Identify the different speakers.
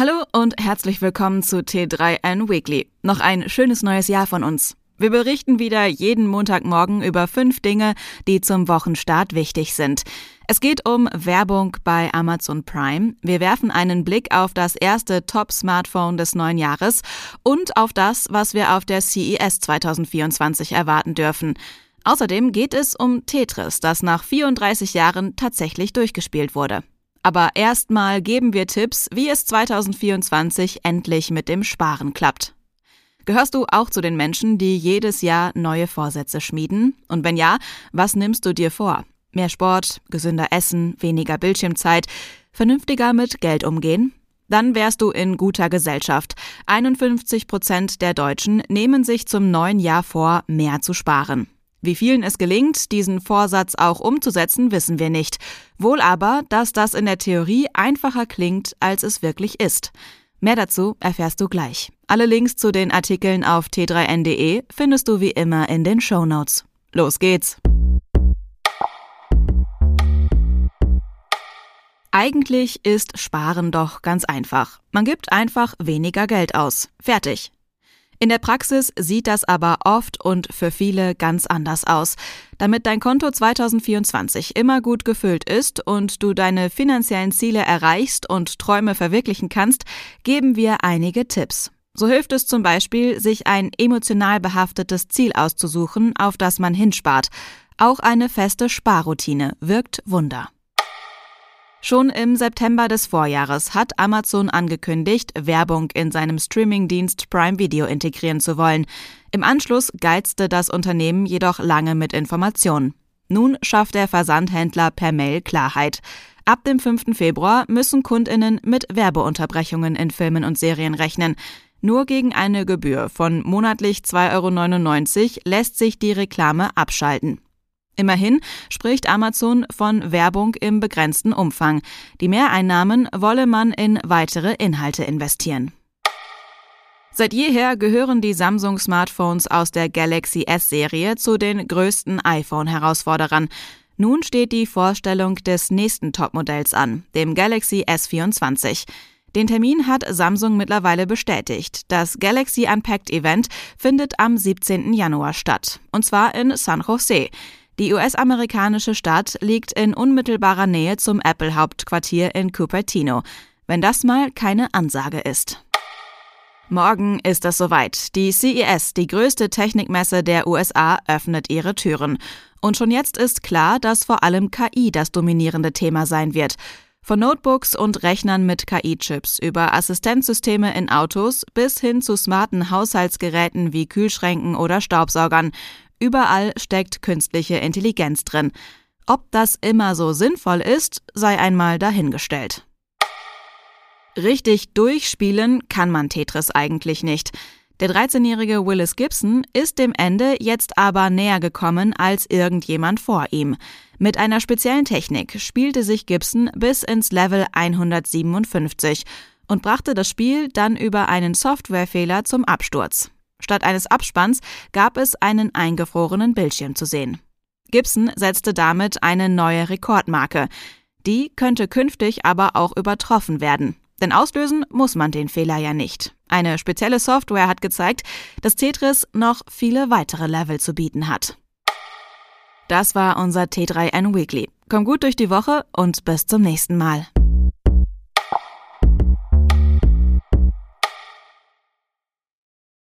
Speaker 1: Hallo und herzlich willkommen zu T3N Weekly. Noch ein schönes neues Jahr von uns. Wir berichten wieder jeden Montagmorgen über fünf Dinge, die zum Wochenstart wichtig sind. Es geht um Werbung bei Amazon Prime. Wir werfen einen Blick auf das erste Top-Smartphone des neuen Jahres und auf das, was wir auf der CES 2024 erwarten dürfen. Außerdem geht es um Tetris, das nach 34 Jahren tatsächlich durchgespielt wurde. Aber erstmal geben wir Tipps, wie es 2024 endlich mit dem Sparen klappt. Gehörst du auch zu den Menschen, die jedes Jahr neue Vorsätze schmieden? Und wenn ja, was nimmst du dir vor? Mehr Sport, gesünder Essen, weniger Bildschirmzeit, vernünftiger mit Geld umgehen? Dann wärst du in guter Gesellschaft. 51 Prozent der Deutschen nehmen sich zum neuen Jahr vor, mehr zu sparen. Wie vielen es gelingt, diesen Vorsatz auch umzusetzen, wissen wir nicht. Wohl aber, dass das in der Theorie einfacher klingt, als es wirklich ist. Mehr dazu erfährst du gleich. Alle Links zu den Artikeln auf t3n.de findest du wie immer in den Show Notes. Los geht's! Eigentlich ist Sparen doch ganz einfach. Man gibt einfach weniger Geld aus. Fertig. In der Praxis sieht das aber oft und für viele ganz anders aus. Damit dein Konto 2024 immer gut gefüllt ist und du deine finanziellen Ziele erreichst und Träume verwirklichen kannst, geben wir einige Tipps. So hilft es zum Beispiel, sich ein emotional behaftetes Ziel auszusuchen, auf das man hinspart. Auch eine feste Sparroutine wirkt Wunder. Schon im September des Vorjahres hat Amazon angekündigt, Werbung in seinem Streamingdienst Prime Video integrieren zu wollen. Im Anschluss geizte das Unternehmen jedoch lange mit Informationen. Nun schafft der Versandhändler per Mail Klarheit. Ab dem 5. Februar müssen Kundinnen mit Werbeunterbrechungen in Filmen und Serien rechnen. Nur gegen eine Gebühr von monatlich 2,99 Euro lässt sich die Reklame abschalten. Immerhin spricht Amazon von Werbung im begrenzten Umfang. Die Mehreinnahmen wolle man in weitere Inhalte investieren. Seit jeher gehören die Samsung Smartphones aus der Galaxy S-Serie zu den größten iPhone-Herausforderern. Nun steht die Vorstellung des nächsten Topmodells an, dem Galaxy S24. Den Termin hat Samsung mittlerweile bestätigt. Das Galaxy Unpacked Event findet am 17. Januar statt, und zwar in San Jose. Die US-amerikanische Stadt liegt in unmittelbarer Nähe zum Apple-Hauptquartier in Cupertino, wenn das mal keine Ansage ist. Morgen ist es soweit. Die CES, die größte Technikmesse der USA, öffnet ihre Türen. Und schon jetzt ist klar, dass vor allem KI das dominierende Thema sein wird. Von Notebooks und Rechnern mit KI-Chips über Assistenzsysteme in Autos bis hin zu smarten Haushaltsgeräten wie Kühlschränken oder Staubsaugern. Überall steckt künstliche Intelligenz drin. Ob das immer so sinnvoll ist, sei einmal dahingestellt. Richtig durchspielen kann man Tetris eigentlich nicht. Der 13-jährige Willis Gibson ist dem Ende jetzt aber näher gekommen als irgendjemand vor ihm. Mit einer speziellen Technik spielte sich Gibson bis ins Level 157 und brachte das Spiel dann über einen Softwarefehler zum Absturz. Statt eines Abspanns gab es einen eingefrorenen Bildschirm zu sehen. Gibson setzte damit eine neue Rekordmarke. Die könnte künftig aber auch übertroffen werden. Denn auslösen muss man den Fehler ja nicht. Eine spezielle Software hat gezeigt, dass Tetris noch viele weitere Level zu bieten hat. Das war unser T3N Weekly. Komm gut durch die Woche und bis zum nächsten Mal.